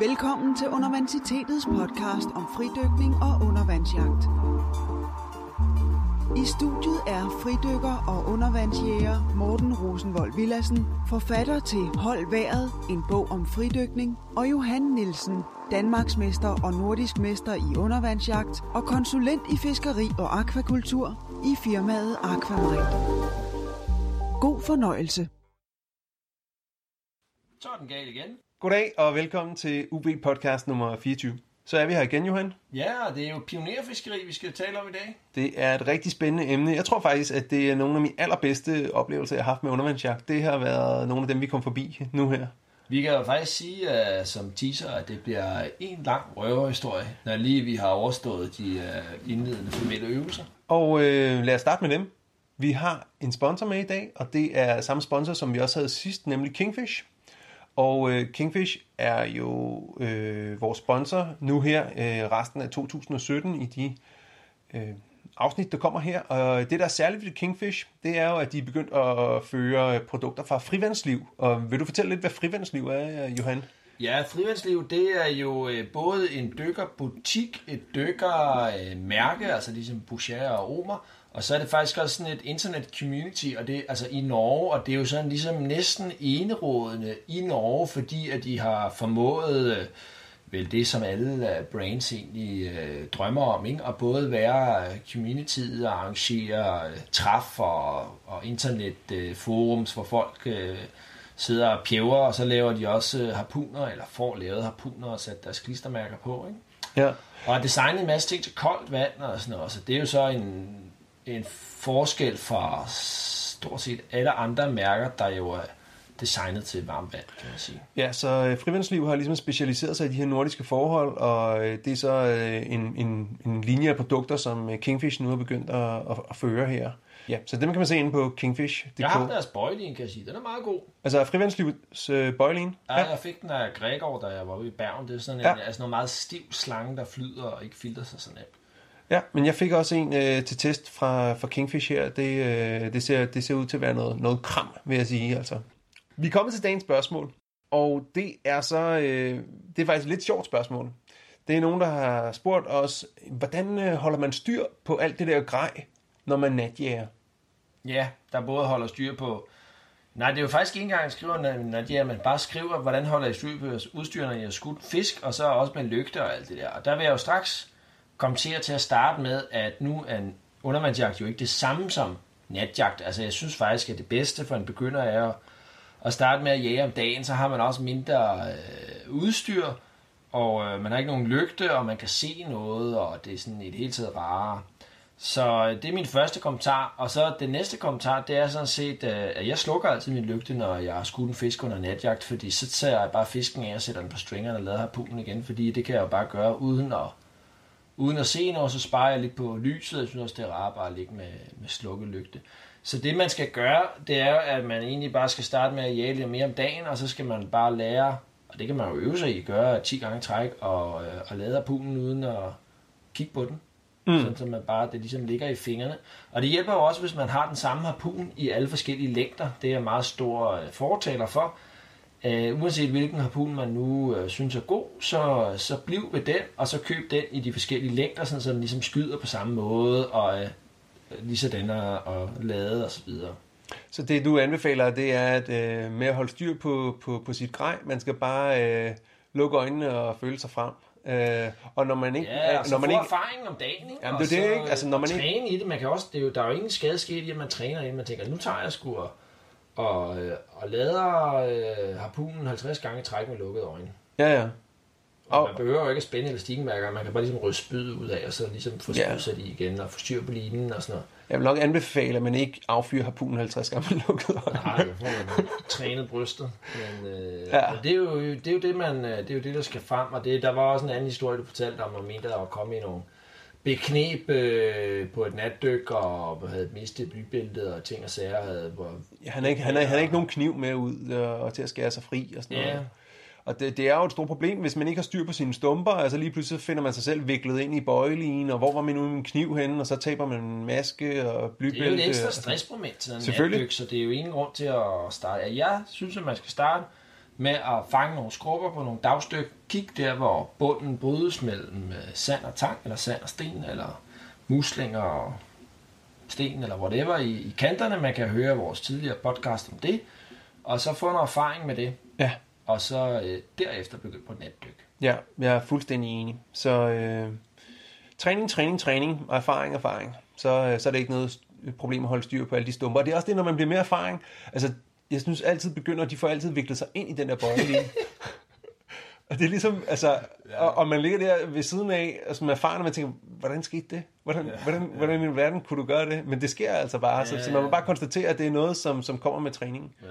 Velkommen til Universitetets podcast om fridykning og undervandsjagt. I studiet er fridykker og undervandsjæger Morten Rosenvold Villassen, forfatter til Hold Været, en bog om fridykning, og Johan Nielsen, Danmarksmester og nordisk mester i undervandsjagt og konsulent i fiskeri og akvakultur i firmaet Aquamind. God fornøjelse. Så er den gal igen. Goddag og velkommen til UB podcast nummer 24. Så er vi her igen, Johan. Ja, det er jo pionerfiskeri, vi skal tale om i dag. Det er et rigtig spændende emne. Jeg tror faktisk, at det er nogle af mine allerbedste oplevelser, jeg har haft med undervandsjagt. Det har været nogle af dem, vi kom forbi nu her. Vi kan jo faktisk sige uh, som teaser, at det bliver en lang røverhistorie, når lige vi har overstået de uh, indledende formelle øvelser. Og øh, lad os starte med dem. Vi har en sponsor med i dag, og det er samme sponsor, som vi også havde sidst, nemlig Kingfish. Og øh, Kingfish er jo øh, vores sponsor nu her øh, resten af 2017 i de øh, afsnit, der kommer her. Og det, der er særligt ved Kingfish, det er jo, at de er begyndt at føre produkter fra frivandsliv. Og vil du fortælle lidt, hvad frivandsliv er, Johan? Ja, frivandsliv, det er jo øh, både en dykkerbutik, et dykkermærke, øh, altså ligesom Boucher og Omer, og så er det faktisk også sådan et internet community, og det altså i Norge, og det er jo sådan ligesom næsten enerådende i Norge, fordi at de har formået øh, vel det, som alle øh, brands egentlig øh, drømmer om, ikke? at både være øh, community og arrangere øh, træf og, og internetforums, øh, hvor folk øh, sidder og pjæver, og så laver de også øh, harpuner, eller får lavet harpuner og sat deres klistermærker på. Ikke? Ja. Og har designet en masse ting til koldt vand og sådan noget, så det er jo så en en forskel fra stort set alle andre mærker, der jo er designet til varmt vand, kan man sige. Ja, så øh, Frivandsliv har ligesom specialiseret sig i de her nordiske forhold, og øh, det er så øh, en, en, en linje af produkter, som Kingfish nu har begyndt at, at, at føre her. Ja, så dem kan man se inde på kingfish.dk. Jeg har deres bøjlin, kan jeg sige. Den er meget god. Altså Frivandslivets øh, bøjlin? Ja, ja, jeg fik den af Gregor, da jeg var ude i Bergen. Det er sådan en, ja. altså noget meget stiv slange, der flyder og ikke filter sig så nemt. Ja, men jeg fik også en øh, til test fra, fra Kingfish her. Det, øh, det, ser, det ser ud til at være noget, noget kram, vil jeg sige. Altså. Vi er kommet til dagens spørgsmål, og det er så øh, det er faktisk et lidt sjovt spørgsmål. Det er nogen, der har spurgt os, hvordan øh, holder man styr på alt det der grej, når man natjæger? Ja, der både holder styr på... Nej, det er jo faktisk ikke engang, at skriver natjæger, man bare skriver, hvordan holder I styr på udstyr, når I har skudt fisk, og så også med lygter og alt det der. Og der vil jeg jo straks kommentere til at starte med, at nu er en undervandsjagt jo ikke det samme som natjagt. Altså jeg synes faktisk, at det bedste for en begynder er at starte med at jage om dagen, så har man også mindre øh, udstyr, og øh, man har ikke nogen lygte, og man kan se noget, og det er sådan et helt taget rarere. Så øh, det er min første kommentar, og så den næste kommentar, det er sådan set, øh, at jeg slukker altid min lygte, når jeg har skudt en fisk under natjagt, fordi så tager jeg bare fisken af og sætter den på stringerne og lader harpunen igen, fordi det kan jeg jo bare gøre uden at uden at se noget, så sparer jeg lidt på lyset. Jeg synes også, det er rart bare at ligge med, med slukket lygte. Så det, man skal gøre, det er, at man egentlig bare skal starte med at jage lidt mere om dagen, og så skal man bare lære, og det kan man jo øve sig i, gøre 10 gange træk, og, øh, og lade pulen uden at kigge på den. Mm. Sådan, så man bare, det ligesom ligger i fingrene. Og det hjælper jo også, hvis man har den samme harpun i alle forskellige længder. Det er jeg meget stor øh, fortaler for. Uh, uanset hvilken harpun man nu uh, synes er god, så, så bliv ved den, og så køb den i de forskellige længder, sådan, så den ligesom skyder på samme måde, og uh, lige sådan og, og lade og så videre. Så det du anbefaler, det er at uh, med at holde styr på, på, på sit grej, man skal bare uh, lukke øjnene og føle sig frem. Uh, og når man ikke ja, altså når man ikke erfaring om dagen, ikke? Jamen, det er det, ikke? Altså, når man træne ikke... i det, man kan også det er jo, der er jo ingen skade sket i at man træner i, man tænker, nu tager jeg sgu og og, øh, og lader øh, harpunen 50 gange træk med lukkede øjne. Ja, ja. Og, og man behøver jo ikke at spænde elastikkemærker, man kan bare ligesom ryste spydet ud af, og så ligesom få ja. sat i igen, og få styr på linen og sådan noget. Jeg vil nok anbefale, at man ikke affyrer harpunen 50 gange med lukkede øjne. Nej, det får man trænet brystet. Men, øh, ja. det, er jo, det er jo det, man, øh, det er jo det, der skal frem, og det, der var også en anden historie, du fortalte om, og mente, der var kommet i nogle beknep øh, på et natdyk og havde mistet blybæltet og ting og sager. Havde, hvor, ja, han, har ikke, han, har, han har ikke nogen kniv med ud øh, og til at skære sig fri og sådan ja. noget. Og det, det er jo et stort problem, hvis man ikke har styr på sine stumper. Altså lige pludselig finder man sig selv viklet ind i bøjelinen, og hvor var min kniv henne, og så taber man en maske og blybælte. Det er jo et ekstra stressmoment til en så det er jo ingen grund til at starte. Jeg synes, at man skal starte med at fange nogle skrubber på nogle dagstykker. Kig der, hvor bunden brydes mellem øh, sand og tang, eller sand og sten, eller muslinger og sten, eller whatever i, i kanterne. Man kan høre vores tidligere podcast om det. Og så få noget erfaring med det. Ja. Og så øh, derefter begynde på natdyk. Ja, jeg er fuldstændig enig. Så øh, træning, træning, træning og erfaring, erfaring. Så, øh, så er det ikke noget problem at holde styr på alle de stumper. Og det er også det, når man bliver mere erfaring. Altså, jeg synes altid begynder, de får altid viklet sig ind i den der bøjle Og det er ligesom, altså, ja. og, og, man ligger der ved siden af, og som erfaren, og man tænker, hvordan skete det? Hvordan, ja, hvordan, ja. hvordan i verden kunne du gøre det? Men det sker altså bare, ja, så, så man må bare konstatere, at det er noget, som, som kommer med træningen. Ja.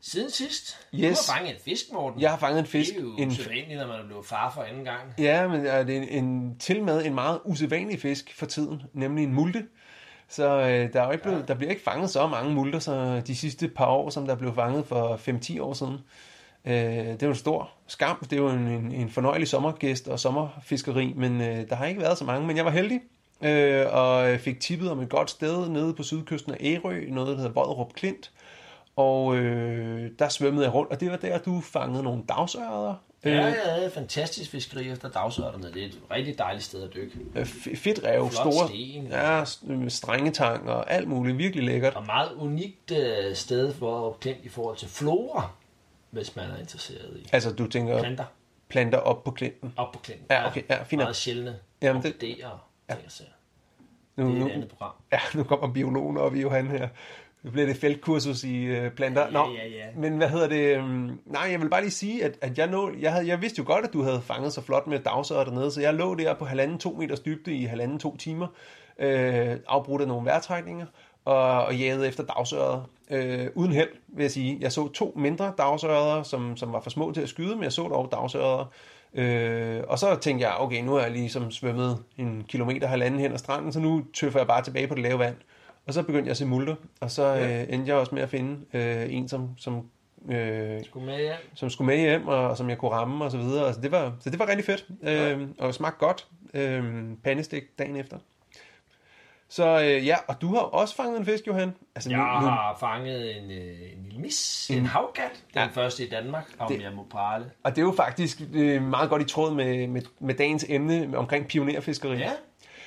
Siden sidst? Yes. Du har fanget en fisk, Morten. Jeg har fanget en fisk. Det er jo en... usædvanligt, når man er blevet far for anden gang. Ja, men det er en, en, til med en meget usædvanlig fisk for tiden, nemlig en multe. Så øh, der, er jo ikke blevet, ja. der bliver ikke fanget så mange multer så de sidste par år, som der blev fanget for 5-10 år siden. Øh, det er jo en stor skam. Det er jo en, en, en fornøjelig sommergæst og sommerfiskeri, men øh, der har ikke været så mange. Men jeg var heldig øh, og fik tippet om et godt sted nede på sydkysten af Ærø, noget der hedder Vodrup Klint. Og øh, der svømmede jeg rundt, og det var der, du fangede nogle dagsørder. Ja, jeg havde fantastisk fiskeri efter dagsørterne. Det er et rigtig dejligt sted at dykke. Øh, fedt rev, store sten, ja, strengetang og alt muligt. Virkelig lækkert. Og meget unikt uh, sted for Klint i forhold til flora, hvis man er interesseret i Altså, du tænker planter. planter op på klinten? Op på klinten. Ja, okay. Ja, fint. Meget sjældne Jamen, det- orkideer Ja. Nu, Det er nu, et andet program. ja, nu kommer biologen op i Johan her. Nu bliver det feltkursus i øh, planter. Nå, Ja, ja, ja. men hvad hedder det? øhm, nej, jeg vil bare lige sige, at, at jeg, nå, jeg, havde, jeg vidste jo godt, at du havde fanget så flot med dagsører dernede, så jeg lå der på halvanden to meters dybde i halvanden to timer, øh, afbrudt af nogle vejrtrækninger, og, og jagede efter dagsører. Øh, uden held, vil jeg sige. Jeg så to mindre dagsører, som, som var for små til at skyde, men jeg så dog dagsører. Øh, og så tænkte jeg, okay, nu har jeg ligesom svømmet en kilometer halvanden hen ad stranden, så nu tøffer jeg bare tilbage på det lave vand. Og så begyndte jeg at se multer, og så øh, endte jeg også med at finde øh, en, som, som, øh, Skulle med hjem. som skulle med hjem, og, og som jeg kunne ramme, og så videre. Altså, det var, så det var rigtig fedt, øh, og smagte godt. Øh, pandestik dagen efter. Så øh, ja, og du har også fanget en fisk, Johan. Altså, Jeg har fanget en, øh, en lille mis, en havkat. Den Ja. første i Danmark, om Det- jeg må prale. Og det er jo faktisk øh, meget godt i tråd med, med, med dagens emne omkring pionerfiskeri. Ja,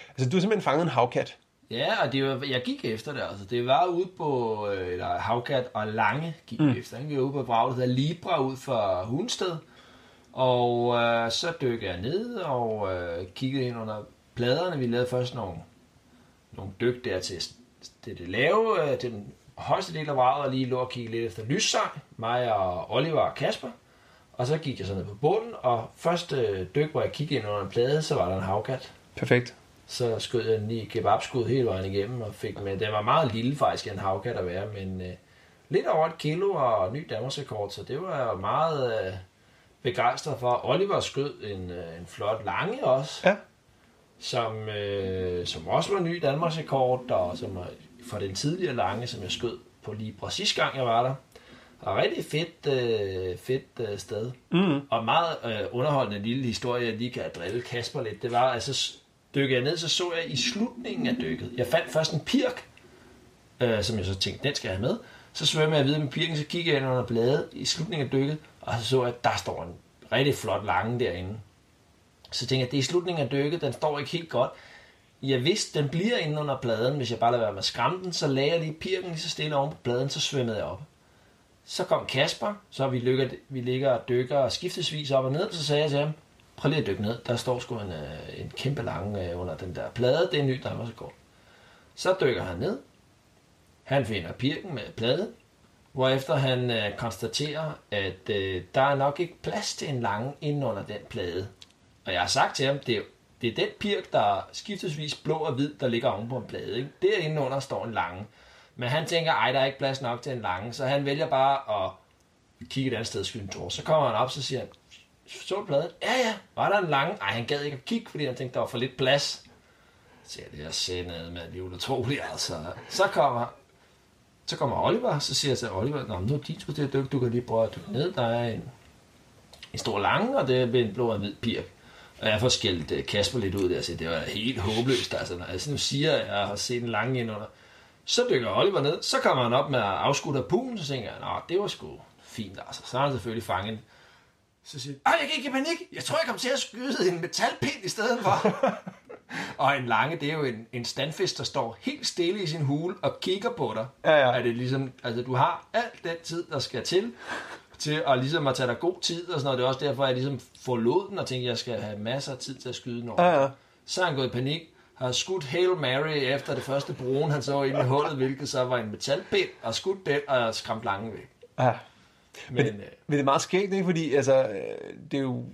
Altså, du har simpelthen fanget en havkat. Ja, og det var, jeg gik efter det. Altså, det var ude på, øh, eller Havkat og Lange gik mm. efter. Ikke? Vi var ude på et brag, der hedder Libra ud for Hunsted. Og øh, så dykkede jeg ned og øh, kiggede ind under pladerne. Vi lavede først nogle, nogle dyk der til, til det lave, øh, til den højeste del af vraget, og lige lå og kiggede lidt efter lyssang. Mig og Oliver og Kasper. Og så gik jeg så ned på bunden, og første dyk, hvor jeg kiggede ind under en plade, så var der en havkat Perfekt. Så skød jeg den i kebabskud hele vejen igennem og fik med. Den var meget lille faktisk, en havkat at være, men øh, lidt over et kilo og ny Danmarksrekord, så det var jeg meget øh, begejstret for. Oliver skød en, øh, en flot lange også, Ja. som, øh, som også var ny Danmarksrekord, og som var for den tidligere lange, som jeg skød på lige præcis gang jeg var der. Og rigtig fedt, øh, fedt øh, sted. Mm. Og meget øh, underholdende lille historie, jeg lige kan drille Kasper lidt, det var, altså dykkede jeg ned, så så jeg i slutningen af dykket, jeg fandt først en pirk, øh, som jeg så tænkte, den skal jeg have med. Så svømmer jeg videre med pirken, så kigger jeg ind under bladet i slutningen af dykket, og så så jeg, at der står en rigtig flot lange derinde. Så tænkte jeg, det er i slutningen af dykket, den står ikke helt godt. Jeg vidste, den bliver inde under pladen, hvis jeg bare lader være med at skræmme den, så lagde jeg lige pirken lige så stille oven på pladen, så svømmede jeg op. Så kom Kasper, så vi, lykker, vi ligger og dykker skiftesvis op og ned, så sagde jeg til ham, prøv lige at dykke ned, der står sgu en, øh, en kæmpe lange øh, under den der plade, det er en ny Danmarksrekord. Så dykker han ned, han finder pirken med pladen, hvorefter han øh, konstaterer, at øh, der er nok ikke plads til en lange inden under den plade. Og jeg har sagt til ham, det er, det er den pirk, der er skiftesvis blå og hvid, der ligger oven på en plade. Ikke? Derinde under står en lange. Men han tænker, ej, der er ikke plads nok til en lange, så han vælger bare at kigge et andet sted og skyde en tår. Så kommer han op, så siger han, så du pladen? Ja, ja. Var der en lang? Ej, han gad ikke at kigge, fordi han tænkte, der var for lidt plads. Så jeg, det er sindet, med, det er utroligt, altså. Så kommer, så kommer Oliver, så siger jeg til Oliver, Nå, nu er din tur til at dykke, du kan lige prøve at dykke ned. Der er en, en stor lange, og det er en blå og hvid pirk. Og jeg får skældt øh, Kasper lidt ud der, og siger, det var helt håbløst. Altså, når jeg sådan siger, at jeg har set en lange ind under, Så dykker Oliver ned, så kommer han op med afskudt af pugen, så tænker jeg, nå, det var sgu fint, altså. Så har han selvfølgelig fanget så siger han, jeg gik i panik. Jeg tror, jeg kom til at skyde en metalpind i stedet for. og en lange, det er jo en, en standfisk, der står helt stille i sin hule og kigger på dig. Ja, ja. Er det ligesom, altså du har alt den tid, der skal til, til at ligesom at tage dig god tid og sådan noget. Det er også derfor, jeg ligesom forlod den og tænkte, at jeg skal have masser af tid til at skyde over. Ja, ja. Så er han gået i panik, har skudt Hail Mary efter det første brun, han så ind i hullet, hvilket så var en metalpind, og skudt den og skræmt lange væk. Ja. Men, Men, øh, men det er meget skægt, ikke? fordi altså, øh, det er jo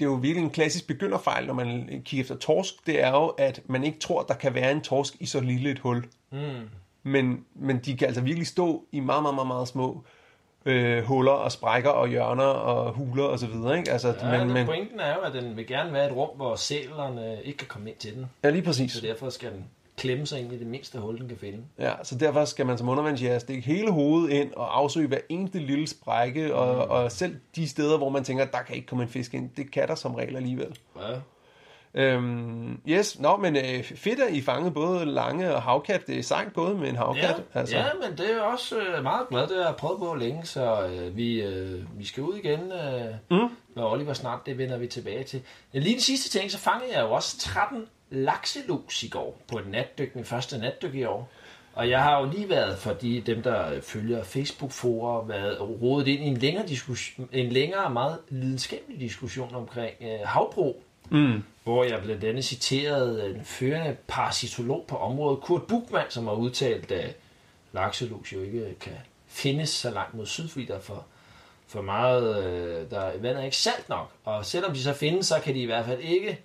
det er jo virkelig en klassisk begynderfejl, når man kigger efter torsk, det er jo, at man ikke tror, der kan være en torsk i så lille et hul. mm, Men, men de kan altså virkelig stå i meget, meget, meget, meget små øh, huller og sprækker og hjørner og huler og så videre. Ikke? Altså, Ja, men, men, men, pointen er jo, at den vil gerne være et rum, hvor sælerne ikke kan komme ind til den. ja, lige præcis. Så derfor skal den klemme sig ind i det mindste hul, den kan finde. Ja, så derfor skal man som undervandsjæger stikke hele hovedet ind og afsøge hver eneste lille sprække, og, Mm. og selv de steder, hvor man tænker, der kan ikke komme en fisk ind, det kan der som regel alligevel. Ja. Øhm, yes, nå, men øh, fedt, at I fangede både lange og havkat. Det er sejt gået med en havkat. Ja, altså. ja, men det er også øh, meget glad, det har jeg prøvet på længe, så øh, vi, øh, vi skal ud igen, øh, Mm. når Oliver snart, det vender vi tilbage til. Lige den sidste ting, så fangede jeg jo også 13 lakselus i går, på et natdyk, min første natdyk i år. Og jeg har jo lige været, fordi dem, der følger Facebook-forer, været rodet ind i en længere, diskussion, en længere meget lidenskabelig diskussion omkring øh, havbrug. Mm. hvor jeg blandt andet citerede en førende parasitolog på området, Kurt Buchmann, som har udtalt, at lakselus jo ikke kan findes så langt mod syd, fordi der er for, for meget, øh, der vandet er ikke salt nok. Og selvom de så findes, så kan de i hvert fald ikke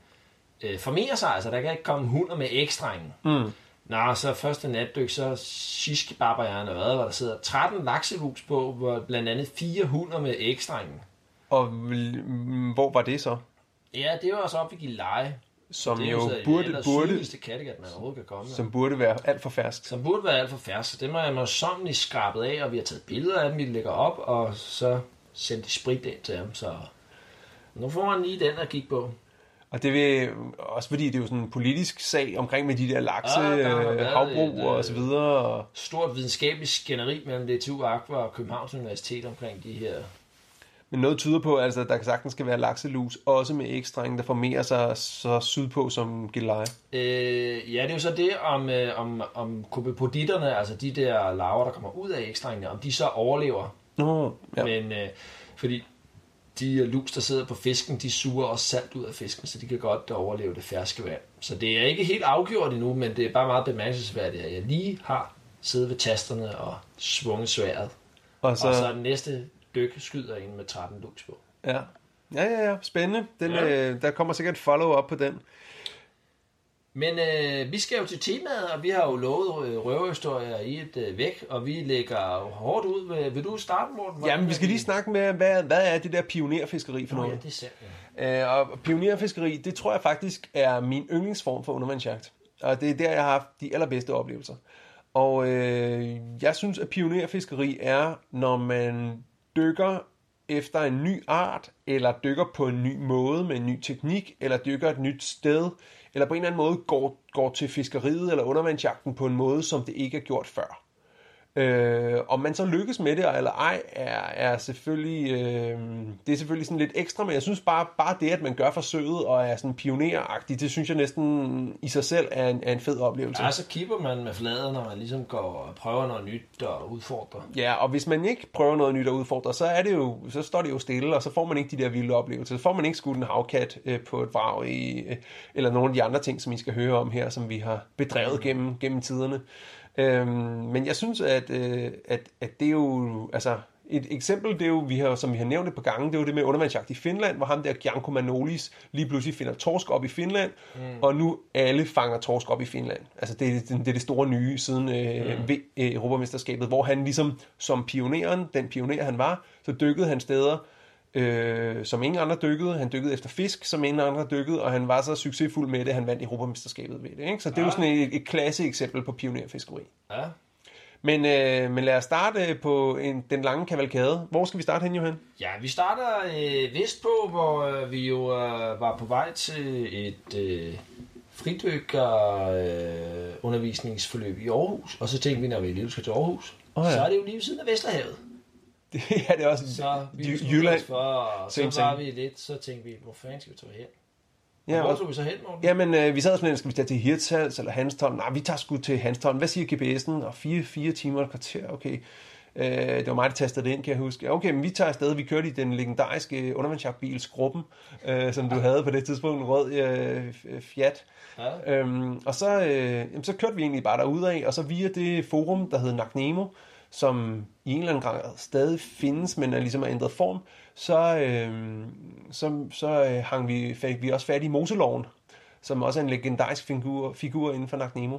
øh, formere sig, altså der kan ikke komme hunder med ekstrengen. Mm. Nå, så første natdyk, så shiskebabber jeg hvad, hvor der sidder 13 lakselus på, hvor blandt andet fire hunder med ekstrengen. Og mm, hvor var det så? Ja, det var også op ved Gilleleje. Som det jo så burde, det burde, Kattegat, man overhovedet kan komme. som burde være alt for fersk. Som burde være alt for færdigt. Så det må jeg må sådan skrabet af, og vi har taget billeder af dem, vi lægger op, og så sendt de sprit ind til ham. Så nu får man lige den at kigge på. Og det vil, også fordi det er jo sådan en politisk sag omkring med de der lakse, Ah, der øh, havbrug et, øh, og så videre. Og, Stort videnskabeligt skænderi mellem DTU Aqua og Københavns Universitet omkring de her. men noget tyder på, altså, at der sagtens skal være lakselus, også med ekstrænge, der formerer sig så sydpå som geleje. Øh, ja, det er jo så det om, øh, om, om kopepoditterne, altså de der larver, der kommer ud af ekstrengene, om de så overlever Nå. Ja. Men øh, fordi de øh, lus, der sidder på fisken, de suger også salt ud af fisken, så de kan godt overleve det ferske vand. Så det er ikke helt afgjort endnu, men det er bare meget bemærkelsesværdigt, at jeg lige har siddet ved tasterne og svunget sværet. Og Så... Og så næste dyk skyder en med 13 lus på. ja. Ja, ja, ja, spændende. Den, Ja. øh, der kommer sikkert follow-up på den. Men øh, vi skal jo til temaet, og vi har jo lovet øh, røverhistorier i et øh, væk, og vi lægger hårdt ud. Vil, vil du starte, Morten? Hvordan Jamen, vi skal lige snakke med, hvad, hvad er det der pionerfiskeri for Nå, noget? ja, det er sandt, ja. Øh, og pionerfiskeri, det tror jeg faktisk er min yndlingsform for undervandsjagt. Og det er der, jeg har haft de allerbedste oplevelser. Og øh, jeg synes, at pionerfiskeri er, når man dykker efter en ny art, eller dykker på en ny måde med en ny teknik, eller dykker et nyt sted, eller på en eller anden måde går, går til fiskeriet eller undervandsjagten på en måde, som det ikke er gjort før. Øh, om man så lykkes med det eller ej, er, er selvfølgelig, øh, det er selvfølgelig sådan lidt ekstra, men jeg synes bare, bare det, at man gør forsøget og er sådan pioneragtig, det synes jeg næsten i sig selv er en, er en fed oplevelse. Ja, så kipper man med flader, når man ligesom går og prøver noget nyt og udfordrer. Ja, og hvis man ikke prøver noget nyt at udfordre, så, er det jo, så står det jo stille, og så får man ikke de der vilde oplevelser. Så får man ikke skudt en havkat øh, på et vrag, i, øh, eller nogle af de andre ting, som I skal høre om her, som vi har bedrevet gennem, gennem tiderne. Øhm, men jeg synes, at, øh, at, at det er jo, altså et eksempel, det er jo, vi har, som vi har nævnt et par gange, det er jo det med undervandsjagt i Finland, hvor ham der Gianco Manolis lige pludselig finder torsk op i Finland, mm. og nu alle fanger torsk op i Finland. Altså det, er det, det er det store nye siden øh, mm. ved øh, Europamesterskabet, hvor han ligesom som pioneren, den pioner han var, så dykkede han steder, øh, som ingen andre dykkede. Han dykkede efter fisk, som ingen andre dykkede, og han var så succesfuld med det, han vandt Europamesterskabet ved det. Ikke? Så det er jo Ja. sådan et, et klasse eksempel på pionerfiskeri. Ja. Men, øh, men lad os starte på en, den lange kavalkade. Hvor skal vi starte hen, Johan? Ja, vi starter øh, vestpå, hvor øh, vi jo øh, var på vej til et øh, fridykker øh, i Aarhus, og så tænkte vi, når vi alligevel skal til Aarhus, oh, ja. ja. så er det jo lige ved siden af Vesterhavet. Det, ja, det er også Så vi Jylland. for, og så Same, var vi lidt, så tænkte vi, hvor fanden skal vi tage hen? Ja, Ja, hvor og- tog vi så hen, Morten? Jamen, øh, vi sad sådan lidt, skal vi tage til Hirtshals eller Hanstholm? Nej, vi tager sgu til Hanstholm. Hvad siger GPS'en? Og fire, fire timer og kvarter, okay. Øh, det var mig, der tastede det ind, kan jeg huske. Okay, men vi tager afsted. Vi kørte i den legendariske undervandsjagtbil Skruppen, øh, som du havde på det tidspunkt, en rød øh, Fiat. Ja. Øhm, og så, øh, jamen, så kørte vi egentlig bare derud af, og så via det forum, der hed Nagnemo, som i en eller anden grad stadig findes, men er ligesom er ændret form, så, øh, så, så øh, hang vi, fik vi også fat i Moseloven, som også er en legendarisk figur, figur inden for Nagnemo.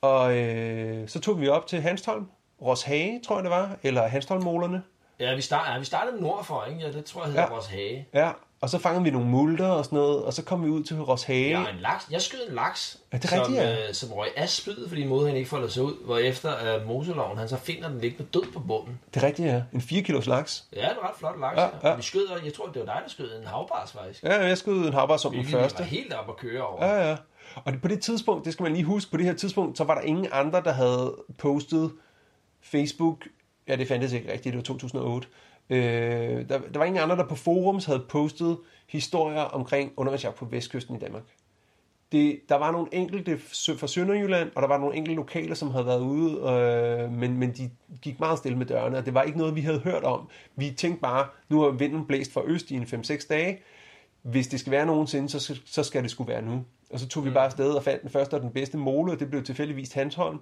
Og øh, så tog vi op til Hanstholm, Roshage, tror jeg det var, eller Hanstholm-målerne. Ja, vi, start, ja, vi startede nordfor, ikke? Ja, det tror jeg hedder Ja. ja. vores hage. Ja, og så fangede vi nogle multer og sådan noget, og så kom vi ud til Roshage. Ja, en laks. Jeg skød en laks, Er det som, rigtigt, ja? øh, som røg af spydet, fordi modhen ikke folder sig ud, hvor efter øh, Moseloven, han så finder den liggende død på bunden. Det er rigtigt, ja. En 4 kilos laks. Ja, det er en ret flot laks. Ja, Ja, ja. ja. Vi skød, jeg tror, det var dig, der skød en havbars, faktisk. Ja, jeg skød en havbar som den Hvilket vi første. var helt op at køre over. Ja, ja. Og på det tidspunkt, det skal man lige huske, på det her tidspunkt, så var der ingen andre, der havde postet Facebook. Ja, det fandtes ikke rigtigt, det var 2008. Øh, der, der var ingen andre, der på forums havde postet historier omkring undervandsjagt på vestkysten i Danmark. Det, der var nogle enkelte fra Sønderjylland, og der var nogle enkelte lokale, som havde været ude, øh, men, men de gik meget stille med dørene, og det var ikke noget, vi havde hørt om. Vi tænkte bare, nu har vinden blæst fra øst i en 5-6 dage, hvis det skal være nogensinde, så, så skal det skulle være nu. Og så tog vi bare afsted og fandt den første og den bedste mole, og det blev tilfældigvis Hansholm.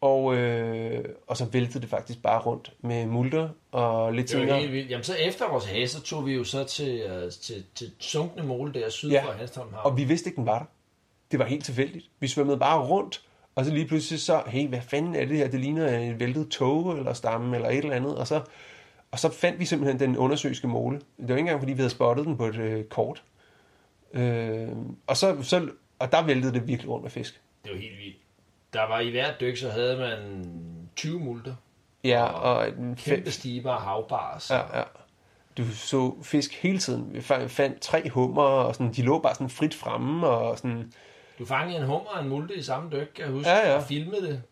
Og, øh, og så væltede det faktisk bare rundt med multer, og lidt Det var senere... helt vildt. Jamen, så efter vores hage, så tog vi jo så til, øh, til, til sunkne måle der syd Ja. for Hanstholm Havn. Og vi vidste ikke, den var der. Det var helt tilfældigt. Vi svømmede bare rundt, og så lige pludselig så, hey, hvad fanden er det her? Det ligner en væltet tog eller stamme eller et eller andet. Og så, og så fandt vi simpelthen den undersøiske måle. Det var ikke engang, fordi vi havde spottet den på et øh, kort. Øh, og, så, så, og der væltede det virkelig rundt med fisk. Det var helt vildt. Der var i hvert dyk, så havde man 20 multer. Ja, og en Kæmpe stiber og havbars. Ja, ja. Du så fisk hele tiden. Vi fa- fandt tre hummer, og sådan, de lå bare sådan frit fremme, og sådan, Du fangede en hummer og en multe i samme dyk, kan jeg huske, Ja, ja. og filmede det.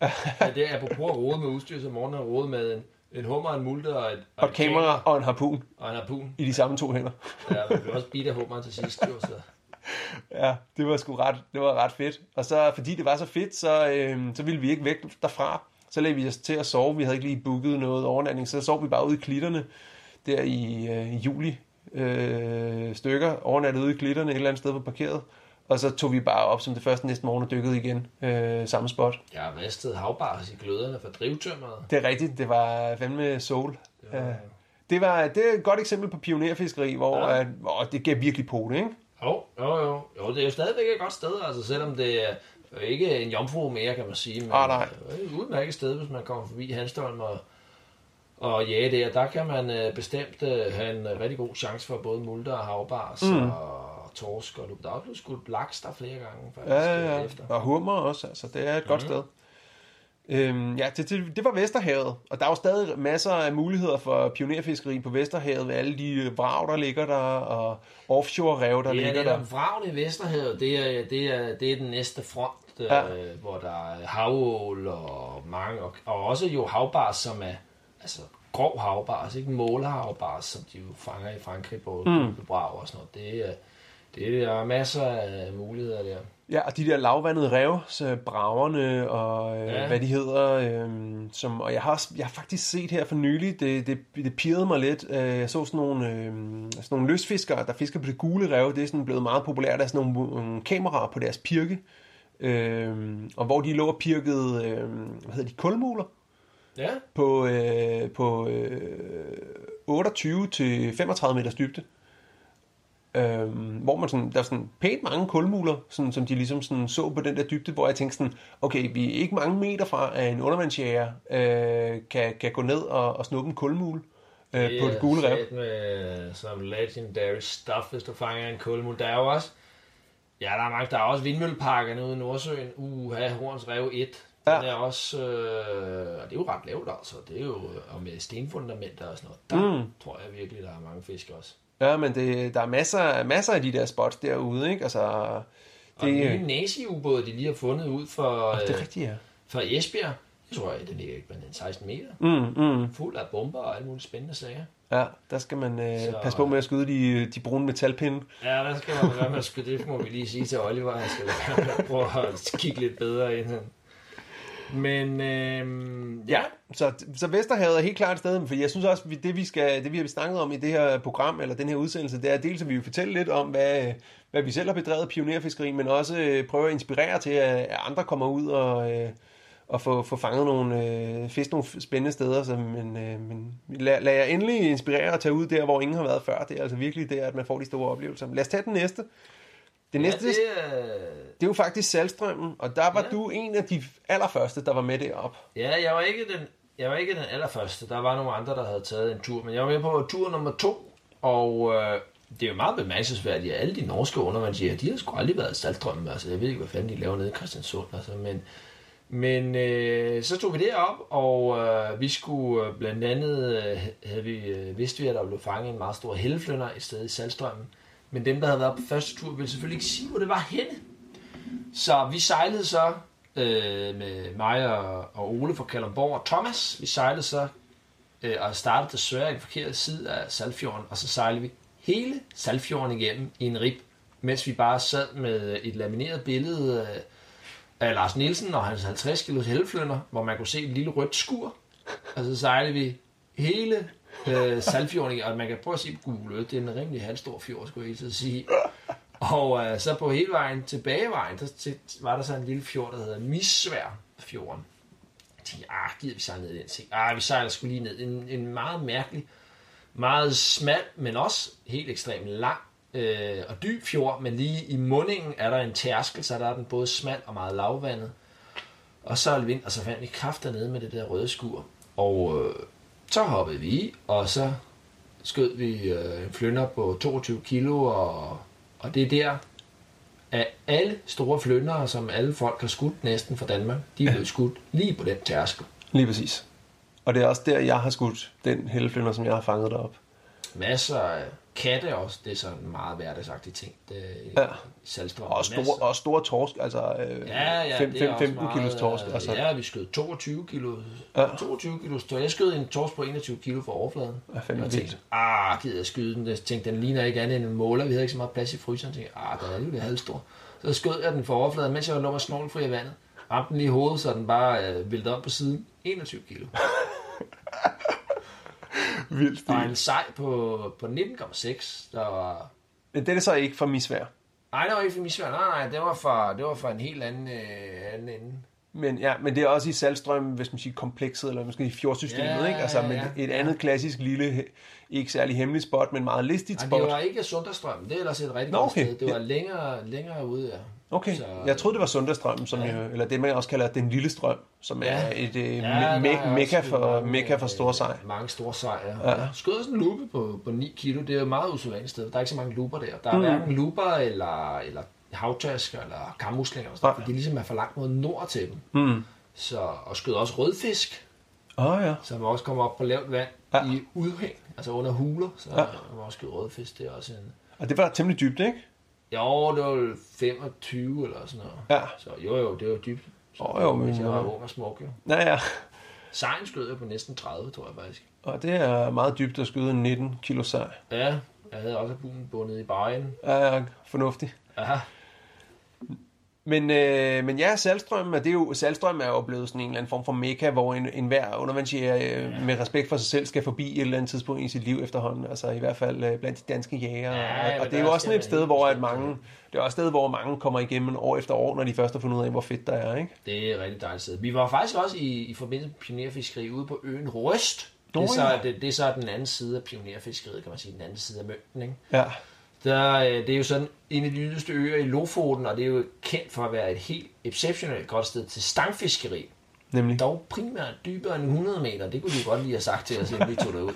ja, det er apropos at rode med udstyr, så morgen har rodet med en, en hummer, en multe og et, og et kamera og en harpun og en harpun. i de samme to hænder. Ja, blev også bidt af hummeren til sidst. Jo, så. Ja, det var sgu ret, det var ret fedt. Og så, fordi det var så fedt, så, øh, så ville vi ikke væk derfra. Så lagde vi os til at sove. Vi havde ikke lige booket noget overnatning, så sov vi bare ude i klitterne der i, øh, juli øh, stykker. Overnattede ude i klitterne et eller andet sted på parkeret. Og så tog vi bare op som det første næste morgen og dykkede igen øh, samme spot. Jeg har ristet havbars i gløderne for drivtømmeret. Det er rigtigt, det var fandme sol. Det var- Ja. Det, var, det er et godt eksempel på pionerfiskeri, hvor, Ja. at, hvor det gav virkelig på det, ikke? Jo, jo, jo. Jo, det er jo stadigvæk et godt sted, altså selvom det er ikke en jomfru mere, kan man sige. Men Ah, nej. det er et udmærket sted, hvis man kommer forbi Hanstholm og, og jage der. Der kan man øh, bestemt øh, have en øh, rigtig god chance for både multer og havbars mm. og torsk. Og der er blevet skudt laks der flere gange, faktisk, Ja, øh, ja, efter. og hummer også, altså det er et godt sted. Øhm, ja, det, det, det var Vesterhavet, og der er jo stadig masser af muligheder for pionerfiskeri på Vesterhavet, med alle de vrag, der ligger der, og offshore-rev, der er ligger der. der vragene i Vesterhavet, det er, det er, det er den næste front, Ja. øh, hvor der er havål og mange, og, og også jo havbars, som er altså grov havbars, ikke målehavbars, som de jo fanger i Frankrig, mm. brag og sådan noget. Det er, det er masser af muligheder der. Ja, og de der lavvandede rev, så braverne og øh, Ja. hvad de hedder, øh, som, og jeg har, også, jeg har faktisk set her for nylig, det, det, det pirrede mig lidt, øh, jeg så sådan nogle, øh, sådan nogle løsfiskere, der fisker på det gule rev, det er sådan blevet meget populært, der er sådan nogle, nogle kameraer på deres pirke, øh, og hvor de lå og pirkede, øh, hvad hedder de, kulmuler, Ja, på, øh, på øh, 28 til 35 meters dybde. Øhm, hvor man sådan, der er sådan pænt mange kulmuler, sådan, som de ligesom sådan så på den der dybde, hvor jeg tænkte sådan, okay, vi er ikke mange meter fra, at en undervandsjæger øh, kan, kan gå ned og, og snuppe en kulmule øh, på et gule rev. sat med som legendary stuff, hvis du fanger en kulmul. Der er jo også, ja, der er, mange, der er også vindmølleparkerne ude i Nordsøen. Uha, Horns Rev 1. Den Ja. er også, øh, og det er jo ret lavt altså. Det er jo, og med stenfundamenter og sådan noget. Der mm. tror jeg virkelig, der er mange fisk også. Ja, men det, der er masser, masser af de der spots derude, ikke? Altså, Og Det, øh, den nye nazi-ubåd, de lige har fundet ud for, det er øh, rigtigt, ja. for Esbjerg, jeg tror, at den ligger ikke den 16 meter. Mm, mm. Fuld af bomber og alle mulige spændende sager. Ja, der skal man øh, Så- passe på med at skyde de, de brune metalpinde. Ja, der skal man være med at skyde. Det må vi lige sige til Oliver. Han skal prøve at kigge lidt bedre ind. Men øhm, ja, Så, så Vesterhavet er helt klart et sted, for jeg synes også, at det vi, skal, det vi har snakket om i det her program, eller den her udsendelse, det er dels, at vi vil fortælle lidt om, hvad, hvad vi selv har bedrevet pionerfiskeri, men også øh, prøve at inspirere til, at, andre kommer ud og, øh, og få, få fanget nogle øh, fisk nogle spændende steder. Så, men, øh, men lad, lad jer endelig inspirere og tage ud der, hvor ingen har været før. Det er altså virkelig der, at man får de store oplevelser. Lad os tage den næste. Det næste, ja det... det, øh, det er jo faktisk Salstrømmen, og der var Ja. du en af de allerførste, der var med derop. ja, jeg var ikke den, jeg var ikke den allerførste. Der var nogle andre, der havde taget en tur. Men jeg var med på tur nummer to. Og øh, det er jo meget bemærkelsesværdigt, at alle de norske undervandsjæger, de har sgu aldrig været i Saltstrømmen. Altså, jeg ved ikke, hvad fanden de laver nede i Christiansund. Altså, men men øh, så tog vi derop, og øh, vi skulle øh, blandt andet, øh, havde vi, øh, vidste vi, at der blev fanget en meget stor helleflynder et sted i Saltstrømmen. Men dem, der havde været på første tur, ville selvfølgelig ikke sige, hvor det var henne. Så vi sejlede så øh, med mig og, og Ole fra Kalundborg og Thomas. Vi sejlede så øh, og startede desværre i den forkerte side af Salfjorden, og så sejlede vi hele Salfjorden igennem i en rib, mens vi bare sad med et lamineret billede øh, af Lars Nielsen og hans 50 kilos helflønder, hvor man kunne se et lille rødt skur, og så sejlede vi hele øh, Saltfjorden, og man kan prøve at se på Google det er en rimelig halvstor fjord, skulle jeg helt sige. Og øh, så på hele vejen tilbagevejen, der til, var der så en lille fjord, der hedder Misvær fjorden. Jeg tænkte, ah, gider vi sejle ned i den ting? Ah, vi sejler skulle lige ned. En, en meget mærkelig, meget smal, men også helt ekstremt lang øh, og dyb fjord, men lige i mundingen er der en tærskel, så der er den både smal og meget lavvandet. Og så er det vind, og så fandt vi kraft dernede med det der røde skur. Og øh, så hoppede vi i, og så skød vi øh, en flynder på 22 kilo, og, og det er der, at alle store flyndere, som alle folk har skudt næsten fra Danmark, de er blevet skudt lige på den tærskel. Lige præcis. Og det er også der, jeg har skudt den helleflynder, som jeg har fanget derop. Masser af katte også, det er sådan meget hverdagsagtig ting. Det, Ja. Salstrøm. Og store, og store torsk, altså øh, Ja, ja, fem- det er fem- også 15 meget, kilos torsk. øh, Altså, Ja, vi skød 22 kilo. Ja. Ja. 22 kilo torsk. Jeg skød en torsk på 21 kilo for overfladen. Ja, fandme tænkte, vildt. ah, gider jeg skyde den? Jeg tænkte, den ligner ikke andet end en måler. Vi havde ikke så meget plads i fryseren. Jeg tænkte, ah, den er alligevel halvstor. Så skød jeg den for overfladen, mens jeg lå med snorkelfri i vandet. Ramte den lige i hovedet, så den bare øh, væltede op på siden. 21 kilo. vildt stil. Og en sej på, på 19,6. Der var... Men det er så ikke for misvær. Nej, det var ikke for misvær. Nej, nej, det var fra, det var fra en helt anden, øh, anden ende. Men, ja, men det er også i Saltstrøm, hvis man siger komplekset, eller måske i fjordsystemet, Ja, ikke? Altså, men ja, et ja. andet klassisk lille, ikke særlig hemmeligt spot, men meget listigt Nej, spot. det var ikke Sunderstrøm. Det er ellers et rigtig Nå, godt okay. sted. Det var længere, længere ude, ja. Okay, Så- jeg troede, det var Sunderstrøm, som Ja. jo, eller det, man også kalder den lille strøm, som Ja. er et øh, Ja, me- mekka for, mekka for øh, store sej. Mange store sejre. Ja. Ja. Skød også en lupe på, på 9 kilo. Det er jo et meget usædvanligt sted. Der er ikke så mange luper der. Der er Mm. hverken luper eller, eller havtasker eller kammuslinger. Sådan, noget, fordi de ligesom er for langt mod nord til dem. Mm. Så, og skød også rødfisk, oh, ja. som også kommer op på lavt vand Ja. ja. i udhæng, altså under huler. Så Ja. ja. man også skyde rødfisk. Det er også en... Og det var temmelig dybt, ikke? Jo, det var 25 eller sådan noget. Ja. Så jo, jo, det var dybt. Så, Åh, jo, men- jeg var ung og smuk, jo. Ja, ja. Sejren skød jeg på næsten 30, tror jeg faktisk. Og det er meget dybt at skyde en 19 kilo sej. Ja, jeg havde også bunden bundet i bajen. Ja, fornuftigt. Aha. Men, øh, men ja, Salstrøm det er jo, Salstrøm er jo blevet sådan en eller anden form for mekka, hvor en, en hver undervandsjæger øh, med respekt for sig selv skal forbi et eller andet tidspunkt i sit liv efterhånden. Altså i hvert fald øh, blandt de danske jæger. Ja, og, og det er jo også sådan et sted, hvor at mange, det er også et sted, hvor mange kommer igennem år efter år, når de først har fundet ud af, hvor fedt der er, ikke? Det er et rigtig dejligt sted. Vi var faktisk også i, i forbindelse med pionerfiskeri ude på øen Røst. Det er, så, det, det er så den anden side af pionerfiskeriet, kan man sige. Den anden side af mønten, ikke? Ja. Der, øh, det er jo sådan en af de yderste øer i Lofoten, og det er jo kendt for at være et helt exceptionelt godt sted til stangfiskeri. Nemlig. Dog primært dybere end 100 meter. Det kunne de godt lige have sagt til os, inden vi tog derud.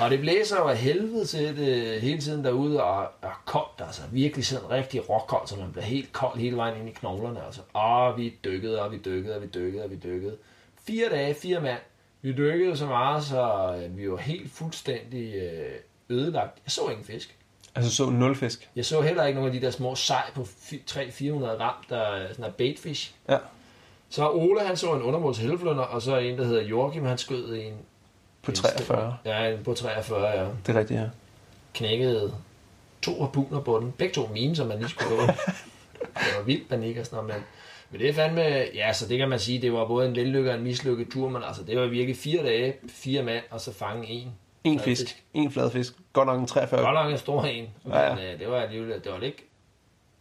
Og det blæser jo af helvede til det hele tiden derude, og er koldt, altså virkelig sådan rigtig råkoldt, så man bliver helt kold hele vejen ind i knoglerne. Altså. Og vi dykkede, og vi dykkede, og vi dykkede, og vi dykkede. Fire dage, fire mand. Vi dykkede så meget, så øh, vi var helt fuldstændig øh, ødelagt. Jeg så ingen fisk. Altså så nul fisk. Jeg så heller ikke nogen af de der små sej på 300-400 gram, der er sådan er baitfish. Ja. Så Ole, han så en undermåls helflunder, og så en, der hedder Joachim, han skød en... På en 43. stor- Ja, en på 43, ja. Det er rigtigt, ja. Knækkede to harpuner på den. Begge to mine, som man lige skulle gå. det var vildt panik og sådan noget, men... Men det er fandme, ja, så det kan man sige, det var både en vellykket og en mislykket tur, men altså, det var virkelig fire dage, fire mand, og så fange en. En Fladfisk. fisk. En fladfisk. Godt nok en 43. Godt nok en stor en, men Ja, ja, ja. det var alligevel, det var ikke...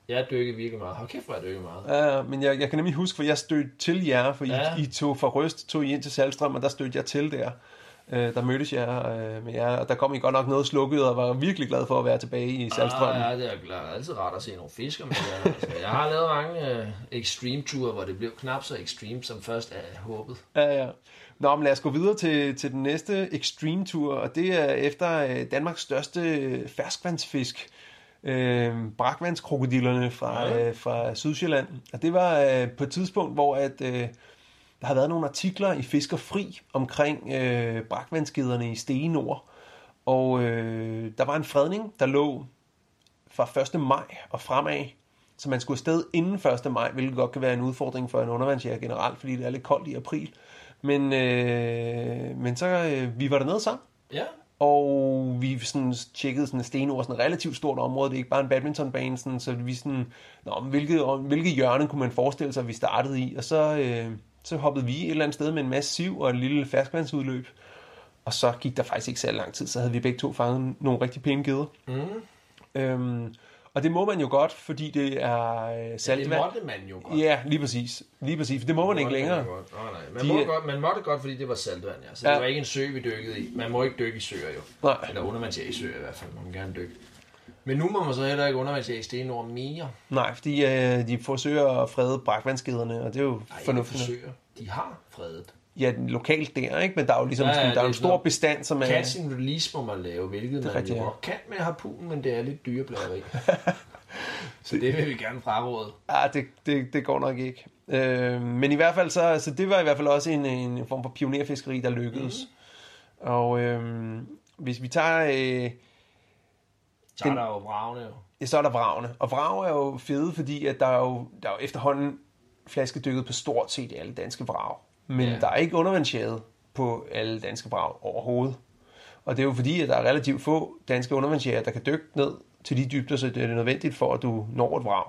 Jeg dykkede virkelig meget. Hold kæft, hvor jeg dykkede meget. Ja, men jeg, jeg kan nemlig huske, for jeg stødte til jer, for Ja. I, I tog fra Røst, tog I ind til Salstrøm, og der stødte jeg til der. Øh, der mødtes jeg øh, med jer, og der kom I godt nok noget slukket, og var virkelig glad for at være tilbage i Salstrøm. Ah, ja, det er er altid rart at se nogle fisker med jer. Altså, jeg har lavet mange uh, extreme ture, hvor det blev knap så extreme, som først er håbet. Ja, ja. Nå, men lad os gå videre til, til den næste Extreme Tour, og det er efter øh, Danmarks største øh, ferskvandsfisk, øh, brakvandskrokodillerne fra, Ja. øh, fra Sydsjælland. Og det var øh, på et tidspunkt, hvor at, øh, der har været nogle artikler i Fisker Fri omkring øh, brakvandskederne i Stenord. Og øh, der var en fredning, der lå fra 1. maj og fremad, så man skulle afsted inden 1. maj, hvilket godt kan være en udfordring for en undervandsjæger generelt, fordi det er lidt koldt i april. Men, øh, men så øh, vi var dernede sammen, Ja, og vi sådan tjekkede sådan Stenord, sådan et relativt stort område, det er ikke bare en badmintonbane, sådan, så vi sådan, Nå, men hvilket, hvilket hjørne kunne man forestille sig, at vi startede i, og så, øh, så hoppede vi et eller andet sted med en masse siv og en lille ferskvandsudløb, og så gik der faktisk ikke så lang tid, så havde vi begge to fanget nogle rigtig pæne geder. mm. Øhm, og det må man jo godt, fordi det er øh, det saltvand. måtte man jo godt. Ja, lige præcis. Lige præcis, for det må man ikke måtte længere. jo godt. Nej, nej. Man, De må godt, man måtte godt, fordi det var saltvand, ja. Så Ja. det var ikke en sø, vi dykkede i. Man må ikke dykke i søer, jo. Nej. Eller undervandsjæger i søer i hvert fald, man må gerne dykke. Men nu må man så heller ikke undervandsjæge i Stenord mere. Nej, fordi øh, de forsøger at frede brakvandskederne, og det er jo ikke fornuftigt. forsøger. De har fredet. Ja, lokalt der, ikke? Men der er jo ligesom Ja, ja, der er jo en er stor sådan- bestand, som er... Catch and release må man lave, hvilket Det er man jo ja. kan med harpunen, men det er lidt dyreplageri. så det vil vi gerne fraråde. Ah, det, det, det går nok ikke. Øh, men i hvert fald, så, så det var i hvert fald også en, en form for pionerfiskeri, der lykkedes. Mm. Og øh, hvis vi tager... Øh, Så er Den- der jo vragene jo. Ja, så er der vragene. Og vrag er jo fede, fordi at der er jo, der er jo efterhånden flaskedykket på stort set alle danske vrag. Men Ja. der er ikke undervandsjæget på alle danske vrag overhovedet. Og det er jo fordi, at der er relativt få danske undervandsjæger, der kan dykke ned til de dybder, så det er nødvendigt for, at du når et vrag.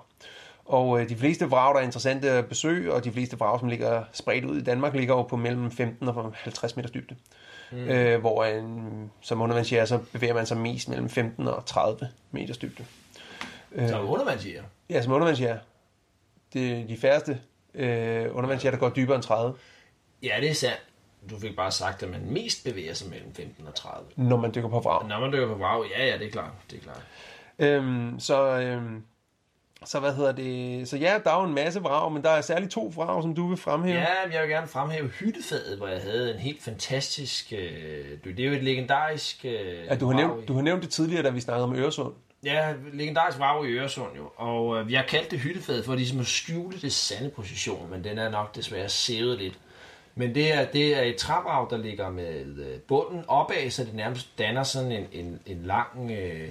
Og øh, de fleste vrag, der er interessante at besøge, og de fleste vrag, som ligger spredt ud i Danmark, ligger jo på mellem 15 og 50 meters dybde. Mm. Øh, hvor en, som undervandsjæger, så bevæger man sig mest mellem 15 og 30 meters dybde. Så er undervandsjæger. Ja, som undervandsjæger. Det er de færreste øh, undervandsjæger, der går dybere end 30, Ja, det er sandt. Du fik bare sagt, at man mest bevæger sig mellem 15 og 30. når man dykker på vrag. Når man dykker på vrag, ja, ja, det er klart. Det er klart. Øhm, så, øhm, så hvad hedder det? Så ja, der er jo en masse vrag, men der er særligt to vrag, som du vil fremhæve. Ja, jeg vil gerne fremhæve hyttefadet, hvor jeg havde en helt fantastisk... Øh, det er jo et legendarisk... Øh, Ja, du, har nævnt, du har nævnt det tidligere, da vi snakkede om Øresund. Ja, legendarisk vrag i Øresund jo. Og øh, vi har kaldt det hyttefadet for ligesom at skjule det sande position, men den er nok desværre sævet lidt. Men det er, det er et traprag, der ligger med øh, bunden opad, så det nærmest danner sådan en, en, en lang øh,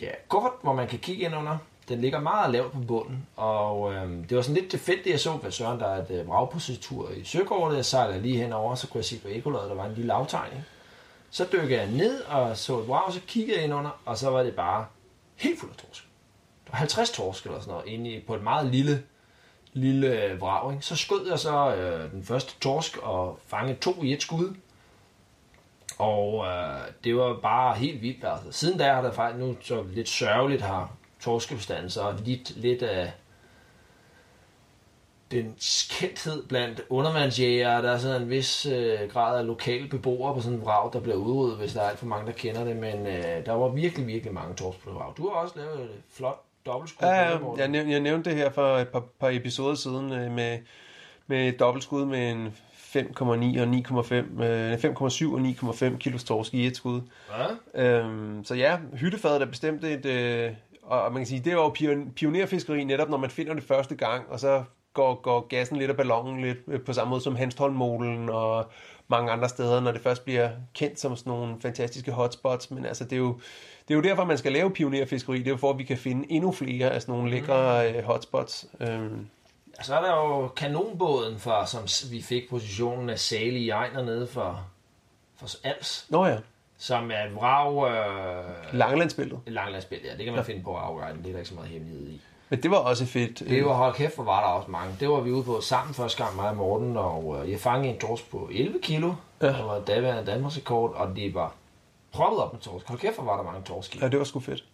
ja, kuffert, hvor man kan kigge ind under. Den ligger meget lavt på bunden, og øh, det var sådan lidt tilfældigt, jeg så, hvad Søren, der er et øh, vragpositur i Søgården, Jeg sejlede lige henover, så kunne jeg se på ekoladet, der var en lille aftegning. Så dykkede jeg ned og så et vrag, så kiggede jeg ind under, og så var det bare helt fuld af torsk. Der var 50 torsk eller sådan noget, inde i, på et meget lille, lille øh, vrag. Ikke? Så skød jeg så øh, den første torsk og fangede to i et skud. Og øh, det var bare helt vildt. Altså. Siden da har der faktisk nu så lidt sørgeligt har torskebestanden så lidt, lidt af den kendthed blandt undervandsjægere. Der er sådan en vis øh, grad af lokale beboere på sådan en vrag, der bliver udryddet, hvis der er alt for mange, der kender det. Men øh, der var virkelig, virkelig mange torsk på det vrag. Du har også lavet et flot dobbeltskud. Ja, ja, jeg, nævnte, jeg nævnte det her for et par, par episoder siden øh, med, med et dobbeltskud med en 5,9 og 9,5, øh, 5,7 og 9,5 kilos torsk i et skud. Ja? Øhm, så ja, hyttefadet er bestemt et... Øh, og man kan sige, det er jo pion- pionerfiskeri netop, når man finder det første gang, og så går, går gassen lidt af ballonen lidt øh, på samme måde som Hanstholm-molen og mange andre steder, når det først bliver kendt som sådan nogle fantastiske hotspots. Men altså, det er jo, det er jo derfor, man skal lave pionerfiskeri. Det er jo for, at vi kan finde endnu flere af sådan nogle lækre øh, hotspots. Øhm, Ja, så er der jo kanonbåden, for, som vi fik positionen af Sali i Ejner nede for, for Als, Nå ja, som er et vrag... Øh, Langlandsbæltet. et langlandsspil, ja. Det kan man finde på afguiden. Det er der ikke så meget hemmelighed i. Men det var også fedt. Det var, hold kæft, hvor var der også mange. Det var vi ude på sammen første gang, mig og Morten, og øh, jeg fangede en torsk på 11 kilo. Ja. Det var daværende Danmarks rekord, og det var proppet op med torsk. Hold kæft, hvor var der mange torsk i. Ja, det var sgu fedt.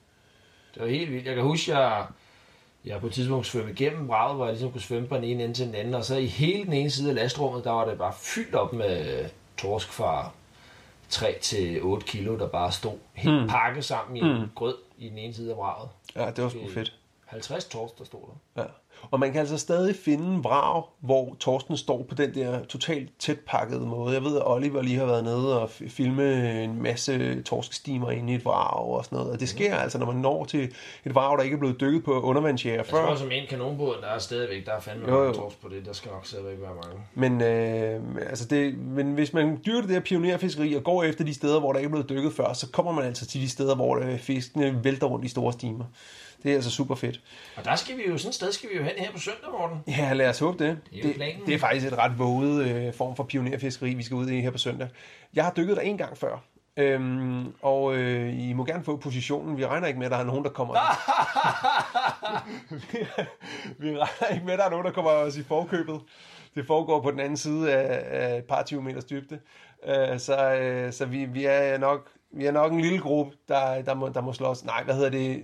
Det var helt vildt. Jeg kan huske, jeg, jeg på et tidspunkt svømme igennem braget, hvor jeg ligesom kunne svømme på den ene ende til den anden, og så i hele den ene side af lastrummet, der var det bare fyldt op med torsk fra 3 til 8 kilo, der bare stod helt mm. pakket sammen i en mm. grød i den ene side af braget. Ja, det var sgu fedt. 50 torsk, der stod der. Ja. Og man kan altså stadig finde vrag, hvor Torsten står på den der totalt tæt pakkede måde. Jeg ved, at Oliver lige har været nede og filme en masse torskestimer inde i et vrag og sådan noget. Og det sker altså, når man når til et vrag, der ikke er blevet dykket på undervandsjæger Jeg tror, før. som en kanonbåd, der er stadigvæk, der er fandme Jo, jo. mange torsk på det. Der skal nok stadigvæk være mange. Men, øh, altså det, men hvis man dyrker det der pionerfiskeri og går efter de steder, hvor der ikke er blevet dykket før, så kommer man altså til de steder, hvor øh, fiskene vælter rundt i store stimer. Det er altså super fedt. Og der skal vi jo, sådan et sted skal vi jo hen her på søndag, Morten. Ja, lad os håbe det. Det er det, planen. det er faktisk et ret våget øh, form for pionerfiskeri, vi skal ud i her på søndag. Jeg har dykket der en gang før. Øhm, og øh, I må gerne få positionen. Vi regner ikke med, at der er nogen, der kommer... vi regner ikke med, at der er nogen, der kommer os i forkøbet. Det foregår på den anden side af, af et par 20 meters dybde. Øh, så øh, så vi, vi, er nok, vi er nok en lille gruppe, der, der, må, der må slås. Nej, hvad hedder det?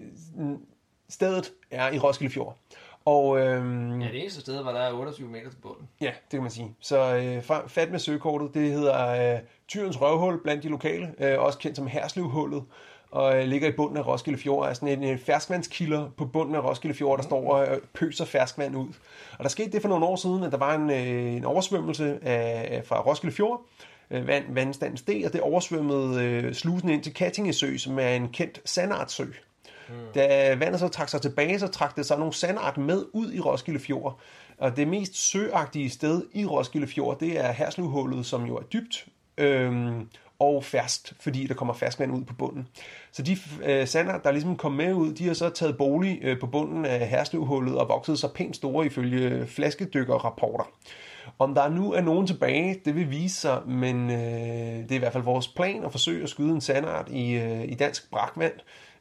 Stedet er i Roskilde Fjord. Og øhm, Ja, det eneste sted, hvor der er 28 meter til bunden. Ja, det kan man sige. Så øh, fat med søgekortet, det hedder øh, Tyrens Røvhul blandt de lokale, øh, også kendt som Herslevhullet, og øh, ligger i bunden af Roskilde Fjord, er sådan en, en ferskvandskilder på bunden af Roskilde Fjord, der står og øh, pøser ferskvand ud. Og der skete det for nogle år siden, at der var en, øh, en oversvømmelse af, fra Roskilde Fjord, øh, vand, vandstanden steg, og det oversvømmede øh, slusen ind til Kattingesø, som er en kendt sandartsø. Mm. Da vandet så trak sig tilbage, så trak det så nogle sandart med ud i Roskilde Fjord. Og det mest søagtige sted i Roskilde Fjord, det er Herslevhullet, som jo er dybt øhm, og fast, fordi der kommer ferskvand ud på bunden. Så de øh, sandart, der ligesom kom med ud, de har så taget bolig øh, på bunden af Herslevhullet og vokset sig pænt store ifølge flaskedykkerrapporter. Om der nu er nogen tilbage, det vil vise sig, men øh, det er i hvert fald vores plan at forsøge at skyde en sandart i, øh, i dansk brakvand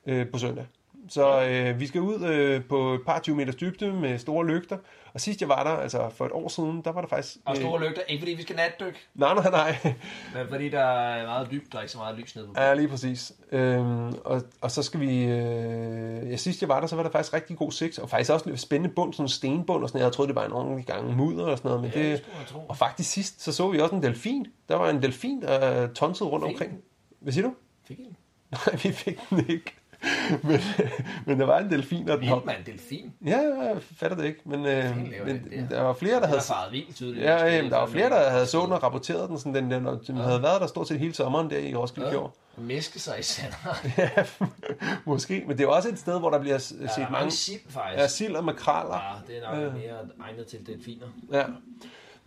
øh, på søndag. Så øh, vi skal ud øh, på et par 20 meters dybde med store lygter. Og sidst jeg var der, altså for et år siden, der var der faktisk... Og store lygter, ikke fordi vi skal natdykke, Nej, nej, nej. men fordi der er meget dybt, der er ikke så meget lys nede på. Ja, lige præcis. Øhm, og, og så skal vi... Øh, ja, sidst jeg var der, så var der faktisk rigtig god sigt, og faktisk også lidt spændende bund, sådan en stenbund og sådan noget. Jeg troede, det var en ordentlig gang mudder og sådan noget, men Ja, det det... Og faktisk sidst, så så vi også en delfin. Der var en delfin, der tonsede rundt Fik omkring. Hvad siger du? Fik den? Nej, vi fik den ikke. Men, men der var en delfin, og den hop. Vild mand, delfin. Ja, jeg fatter det ikke, men, øh, men den der. der var flere, der Den havde... faret vildt tydeligt. Ja, jamen, der var flere, der havde så den og rapporteret den, sådan den, den, den havde været der stort set hele sommeren der i Roskilde Fjord. Og Mæske sig i sander. Ja, måske. Men det er også et sted, hvor der bliver s- Ja, der set er mange... mange sild, faktisk. Ja, sild og makraller. Ja, det er nok mere egnet til delfiner. Ja.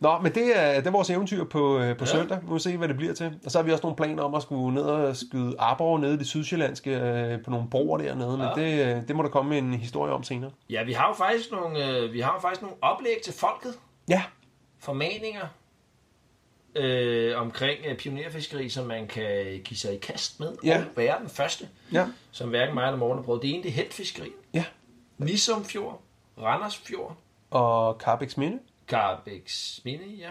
Nå, men det er, det er vores eventyr på, øh, på Ja. søndag. Nu må vi se, hvad det bliver til. Og så har vi også nogle planer om at skulle ned og skyde arbor nede i det sydsjællandske øh, på nogle broer dernede. Men Ja. det, øh, det må der komme en historie om senere. Ja, vi har jo faktisk nogle, øh, vi har jo faktisk nogle oplæg til folket. Ja, Formaninger øh, omkring øh, pionerfiskeri, som man kan give sig i kast med. Ja. Og være den første, ja, som hverken mig eller Morten har prøvet. Det ene, det er heltfiskeri. ja. Nisum Fjord, Randers Fjord, Og Carbex Minde, Carbæks Minde, ja.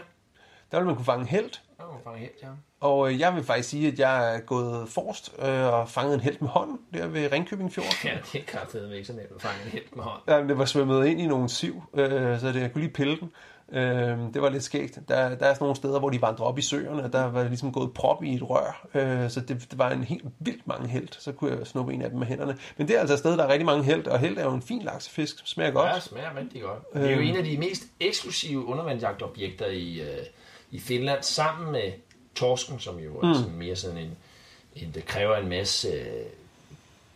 der vil man kunne fange held. Der var fange helt, ja. Og øh, jeg vil faktisk sige, at jeg er gået forrest øh, og fanget en held med hånden der ved Ringkøbing Fjord. Ja, det er kraftedeme ikke så nemt at fange en helt med hånd. Ja, det var svømmet ind i nogle siv, øh, så det, jeg kunne lige pille den. Øh, det var lidt skægt. Der, der er sådan nogle steder, hvor de vandrer op i søerne, og der var ligesom gået prop i et rør. Øh, så det, det var en helt vildt mange held. Så kunne jeg snuppe en af dem med hænderne. Men det er altså et sted, der er rigtig mange held, og held er jo en fin laksefisk, som smager godt. Ja, smager rigtig godt. Det er jo en af de mest eksklusive undervandsjagtobjekter i, øh, i Finland, sammen med torsken, som jo er sådan mere sådan en, en, det kræver en masse øh,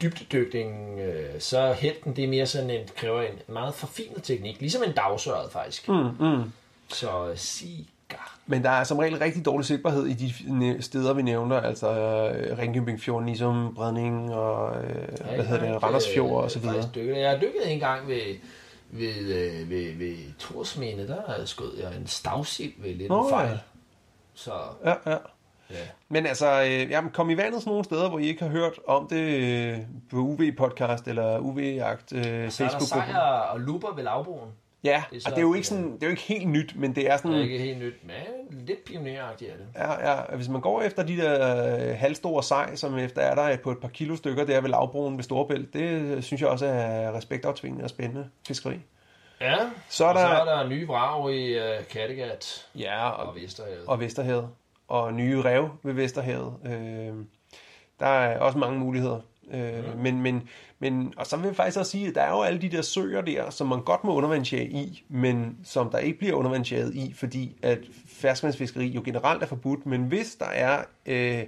dybdedykning, øh, så helten, det er mere sådan en, kræver en meget forfinet teknik, ligesom en dagsøret faktisk. Mm, mm. Så øh, sigar. Men der er som regel rigtig dårlig sigtbarhed i de steder, vi nævner, altså øh, Ringkøbing Fjord, Nisum, Bredning og, øh, ja, hvad hedder det, Randers Fjord og så videre. Dykket. Jeg har dykket en gang ved, ved, øh, ved, ved Torsmene, der skød jeg en stavsild ved lidt en fejl. ja. Så Ja, ja. Ja. Men altså, øh, jamen, kom i vandet sådan nogle steder, hvor I ikke har hørt om det øh, på UV-podcast eller UV-jagt øh, Så er der sejr og luper ved lavbroen. Ja, Det er og så- det er jo ikke sådan, det er jo ikke helt nyt, men det er Det sådan, er ikke helt nyt, men lidt pioneragtigt er det. Ja, ja. Hvis man går efter de der øh, halvstore sej, som efter er der på et par kilo stykker der ved lavbroen ved Storebælt, det øh, synes jeg også er respektaftvingende og spændende fiskeri. Ja, Så er og så der- er der nye vrag i uh, Kattegat Ja, og og, Vesterhavet. og Vesterhavet. Og nye rev ved Vesterhavet. Øh, der er også mange muligheder. Øh, men, men, men, og så vil jeg faktisk også sige, at der er jo alle de der søer der, som man godt må undervandsjage i, men som der ikke bliver undervandsjaget i, fordi at ferskvandsfiskeri jo generelt er forbudt. Men hvis der er, øh,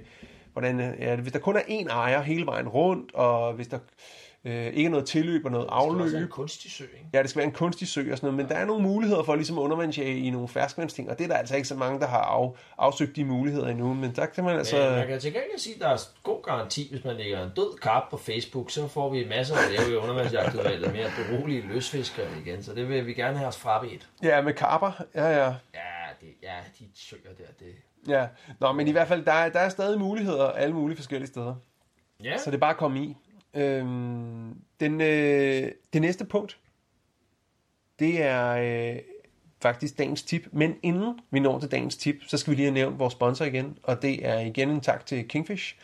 hvordan, det, hvis der kun er én ejer hele vejen rundt, og hvis der øh, ikke noget tilløb og noget Det er også en afløb, kunstig sø, ikke? Ja, det skal være en kunstig sø og sådan noget, men der er nogle muligheder for ligesom at undervandsjage i nogle ferskvandsting, og det er der altså ikke så mange, der har af, afsøgt de muligheder endnu, men der kan man altså... Men man kan til gengæld sige, at der er god garanti, hvis man lægger en død karp på Facebook, så får vi masser at lave i undervandsjagtudvalget med at berolige løsfiskere igen, så det vil vi gerne have os frabedt. Ja, med karper, ja, ja. Ja, det, ja, de søger der, det... Ja, nå, men i hvert fald, der er, der er stadig muligheder alle mulige forskellige steder, Ja, så det er bare at komme i. Øhm, den, øh, det næste punkt, det er øh, faktisk dagens tip, men inden vi når til dagens tip, så skal vi lige have nævnt vores sponsor igen, og det er igen en tak til Kingfish,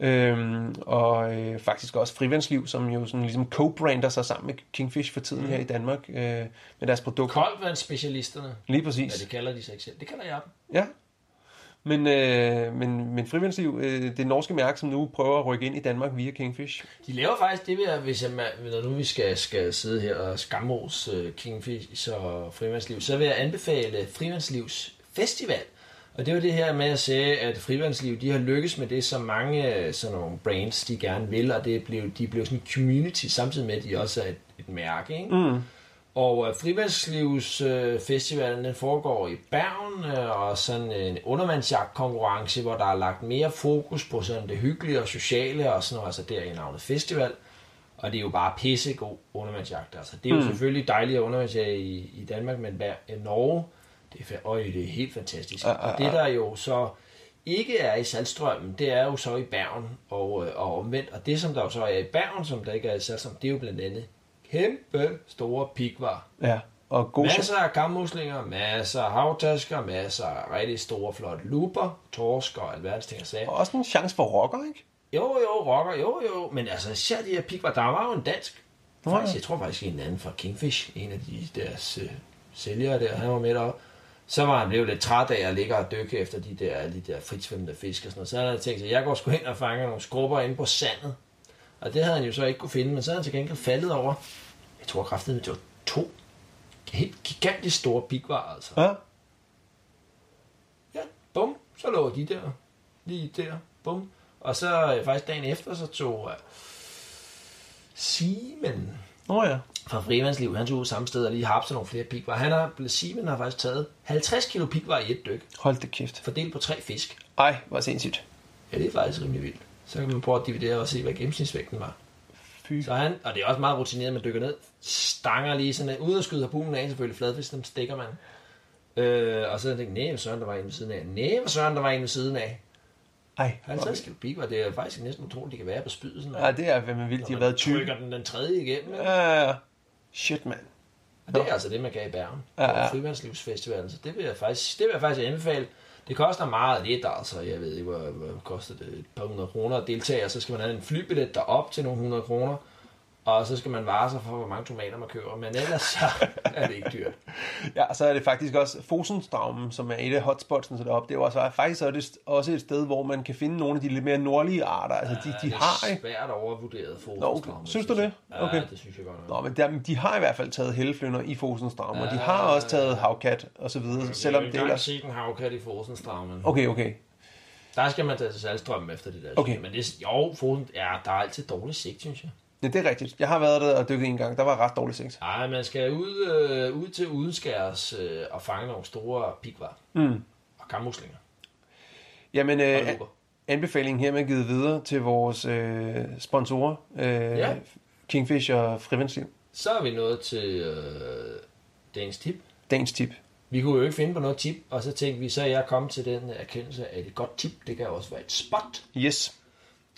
øhm, og øh, faktisk også Frivandsliv, som jo sådan ligesom co-brander sig sammen med Kingfish for tiden mm. her i Danmark øh, med deres produkter. koldvandsspecialisterne, Lige ja, præcis. det kalder de sig ikke selv. Det kalder jeg dem. Ja. Men, øh, men, men Frivandsliv, øh, det norske mærke, som nu prøver at rykke ind i Danmark via Kingfish. De laver faktisk det, ved, hvis jeg, når nu vi skal, skal sidde her og skamros uh, Kingfish og Frivandsliv, så vil jeg anbefale Frivandslivs Festival. Og det var det her med at sige, at Frivandsliv, de har lykkes med det, som mange øh, sådan nogle brands, de gerne vil, og det blev, de blev sådan en community, samtidig med, at de også er et, et mærke. Ikke? Mm. Og uh, Frivalgslivs uh, festivalen den foregår i Bergen, uh, og sådan en undervandsjagtkonkurrence, hvor der er lagt mere fokus på sådan det hyggelige og sociale, og sådan noget, altså der i navnet festival. Og det er jo bare pissegod undervandsjagt. Altså, det er jo mm. selvfølgelig dejligt at undervandsjage i, i Danmark, men hvad, i Norge, det er, øj, det er helt fantastisk. Ah, ah, Og det der jo så ikke er i Saltstrømmen, det er jo så i Bergen og, øh, og omvendt. Og det, som der jo så er i Bergen, som der ikke er i Saltstrømmen, det er jo blandt andet kæmpe store pikvar. Ja, og god Masser af gammuslinger, masser af havtasker, masser af rigtig store, flotte luper, torsk og alverdens ting sige. Og også en chance for rocker, ikke? Jo, jo, rocker, jo, jo. Men altså, især de her pikvar, der var jo en dansk. Nå, Faktisk, jeg tror faktisk en anden fra Kingfish, en af de deres øh, sælgere der, han var med deroppe. Så var han blevet lidt træt af at ligge og dykke efter de der, de der fritsvømmende fisk og sådan noget. Så han havde tænkt sig, at jeg går sgu hen og fanger nogle skrubber inde på sandet. Og det havde han jo så ikke kunne finde, men så havde han til gengæld faldet over, jeg tror kraftigt, det var to helt gigantisk store pikvar, altså. Ja. Ja, bum, så lå de der, lige der, bum. Og så øh, faktisk dagen efter, så tog uh, Simon Nå ja. fra Frivandsliv, han tog samme sted og lige hapset nogle flere pikvar. Han har, Simon har faktisk taget 50 kilo pikvar i et dyk, Hold det kæft. fordelt på tre fisk. Ej, hvor sindssygt. Ja, det er faktisk rimelig vildt. Så kan man prøve at dividere og se, hvad gennemsnitsvægten var. Fy. Så han, og det er også meget rutineret, man dykker ned, stanger lige sådan, uden at skyde harpunen af, selvfølgelig fladfisk, dem stikker man. Øh, og så tænkte jeg, nej, hvad søren, der var en ved siden af. Nej, hvad søren, der var en ved siden af. Ej, 50 kilo pikvar, det er faktisk næsten utroligt, det kan være på spydet. Sådan, Ja, det er fandme vildt. De har været 20. trykker den den tredje igennem. Ja. Ja, ja. Shit, mand. Og det er altså det, man kan i Bergen. Ja, Ja, ja. ja. Frivandslivsfestivalen. Så det vil jeg faktisk, det vil jeg faktisk anbefale. Det koster meget lidt, altså. Jeg ved ikke, hvor, hvor koster det? Et par hundrede kroner at deltage, og så skal man have en flybillet derop til nogle hundrede kroner. Og så skal man vare sig for, hvor mange tomater man køber. Men ellers så er det ikke dyrt. Ja, og så er det faktisk også Fosenstraumen, som er et af hotspotsene så deroppe. Det er jo også, faktisk så er det også et sted, hvor man kan finde nogle af de lidt mere nordlige arter. Altså, de, de det har... er svært overvurderet Nå, okay. Synes du det? Ja, Okay. det synes jeg godt nok. Nå, men der, de har i hvert fald taget helleflynder i Fosenstraumen, og de har også taget havkat og så videre, selvom jeg det har ellers... set en havkat i Fosenstraumen. Okay, okay. Der skal man tage til Salstrøm efter det der. Okay. Men det, jo, foden, ja, der er altid dårlig sigt, synes jeg. Ja, det er rigtigt. Jeg har været der og dykket en gang. Der var ret dårlig sigt. Nej, man skal ud, øh, ud til udenskærs øh, og fange nogle store pikvar. Mm. Og kammuslinger. Jamen, Og øh, lukker. anbefalingen her er givet videre til vores øh, sponsorer. Øh, Ja. Kingfish og Frivandsliv. Så er vi nået til øh, dagens tip. Dagens tip. Vi kunne jo ikke finde på noget tip, og så tænkte vi, så er jeg kommet til den erkendelse, at et godt tip, det kan også være et spot. Yes.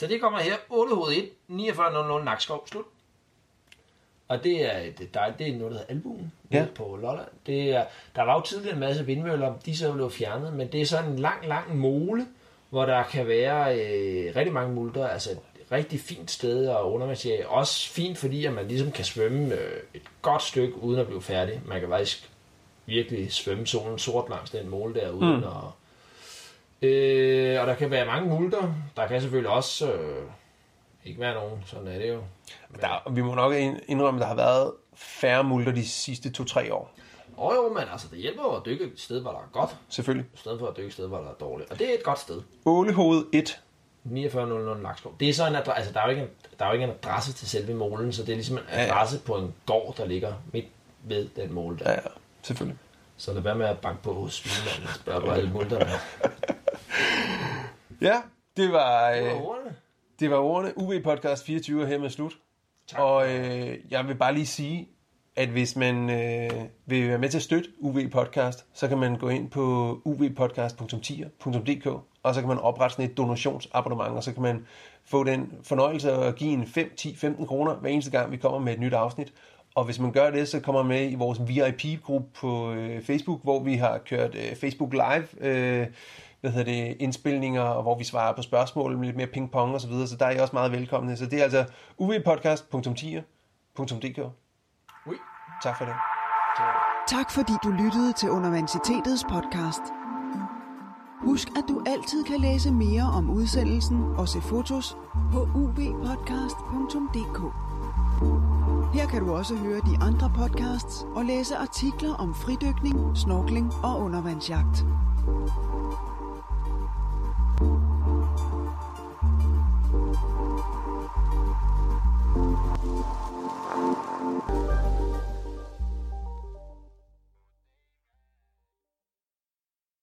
Så det kommer her, 8 hoved 1, 4900 Nakskov, slut. Og det er, et, der, er- det er noget, der hedder albuen Ja. på Lolland. Det er, der var jo tidligere en masse vindmøller, de så blevet fjernet, men det er sådan en lang, lang mole, hvor der kan være øh, rigtig mange multer, altså et rigtig fint sted at undervandsjage. Også fint, fordi at man ligesom kan svømme øh, et godt stykke uden at blive færdig. Man kan faktisk virkelig svømme solen sort langs den måle der, uden mm. at... Øh, og der kan være mange multer. Der kan selvfølgelig også øh, ikke være nogen, sådan er det jo. Der, vi må nok ind- indrømme, at der har været færre multer de sidste to-tre år. Og jo, men altså, det hjælper jo at dykke et sted, hvor der er godt, Selvfølgelig. i stedet for at dykke et sted, hvor der er dårligt. Og det er et godt sted. Ålehoved 1. 4900 Lakskov. Det er så en adresse, altså der er jo ikke en, der er jo ikke en adresse til selve målen, så det er ligesom en Ja, ja. adresse på en gård, der ligger midt ved den mål der. Ja, ja, selvfølgelig. Så lad være med at banke på hos og spørge på alle multerne. Ja, det var, Det var øh, ordene. det var ordene. UV Podcast 24 er her med slut. Tak. Og øh, jeg vil bare lige sige, at hvis man øh, vil være med til at støtte UV Podcast, så kan man gå ind på uvpodcast.10.dk, og så kan man oprette sådan et donationsabonnement, og så kan man få den fornøjelse at give en 5, 10, 15 kroner hver eneste gang, vi kommer med et nyt afsnit. Og hvis man gør det, så kommer man med i vores VIP-gruppe på øh, Facebook, hvor vi har kørt øh, Facebook Live, øh, hvad hedder det, indspilninger, og hvor vi svarer på spørgsmål med lidt mere ping-pong og så videre, så der er I også meget velkomne. Så det er altså uvpodcast.10.dk. Ui. Tak for det. Tak fordi du lyttede til Universitetets podcast. Husk, at du altid kan læse mere om udsendelsen og se fotos på uvpodcast.dk. Her kan du også høre de andre podcasts og læse artikler om fridykning, snorkling og undervandsjagt.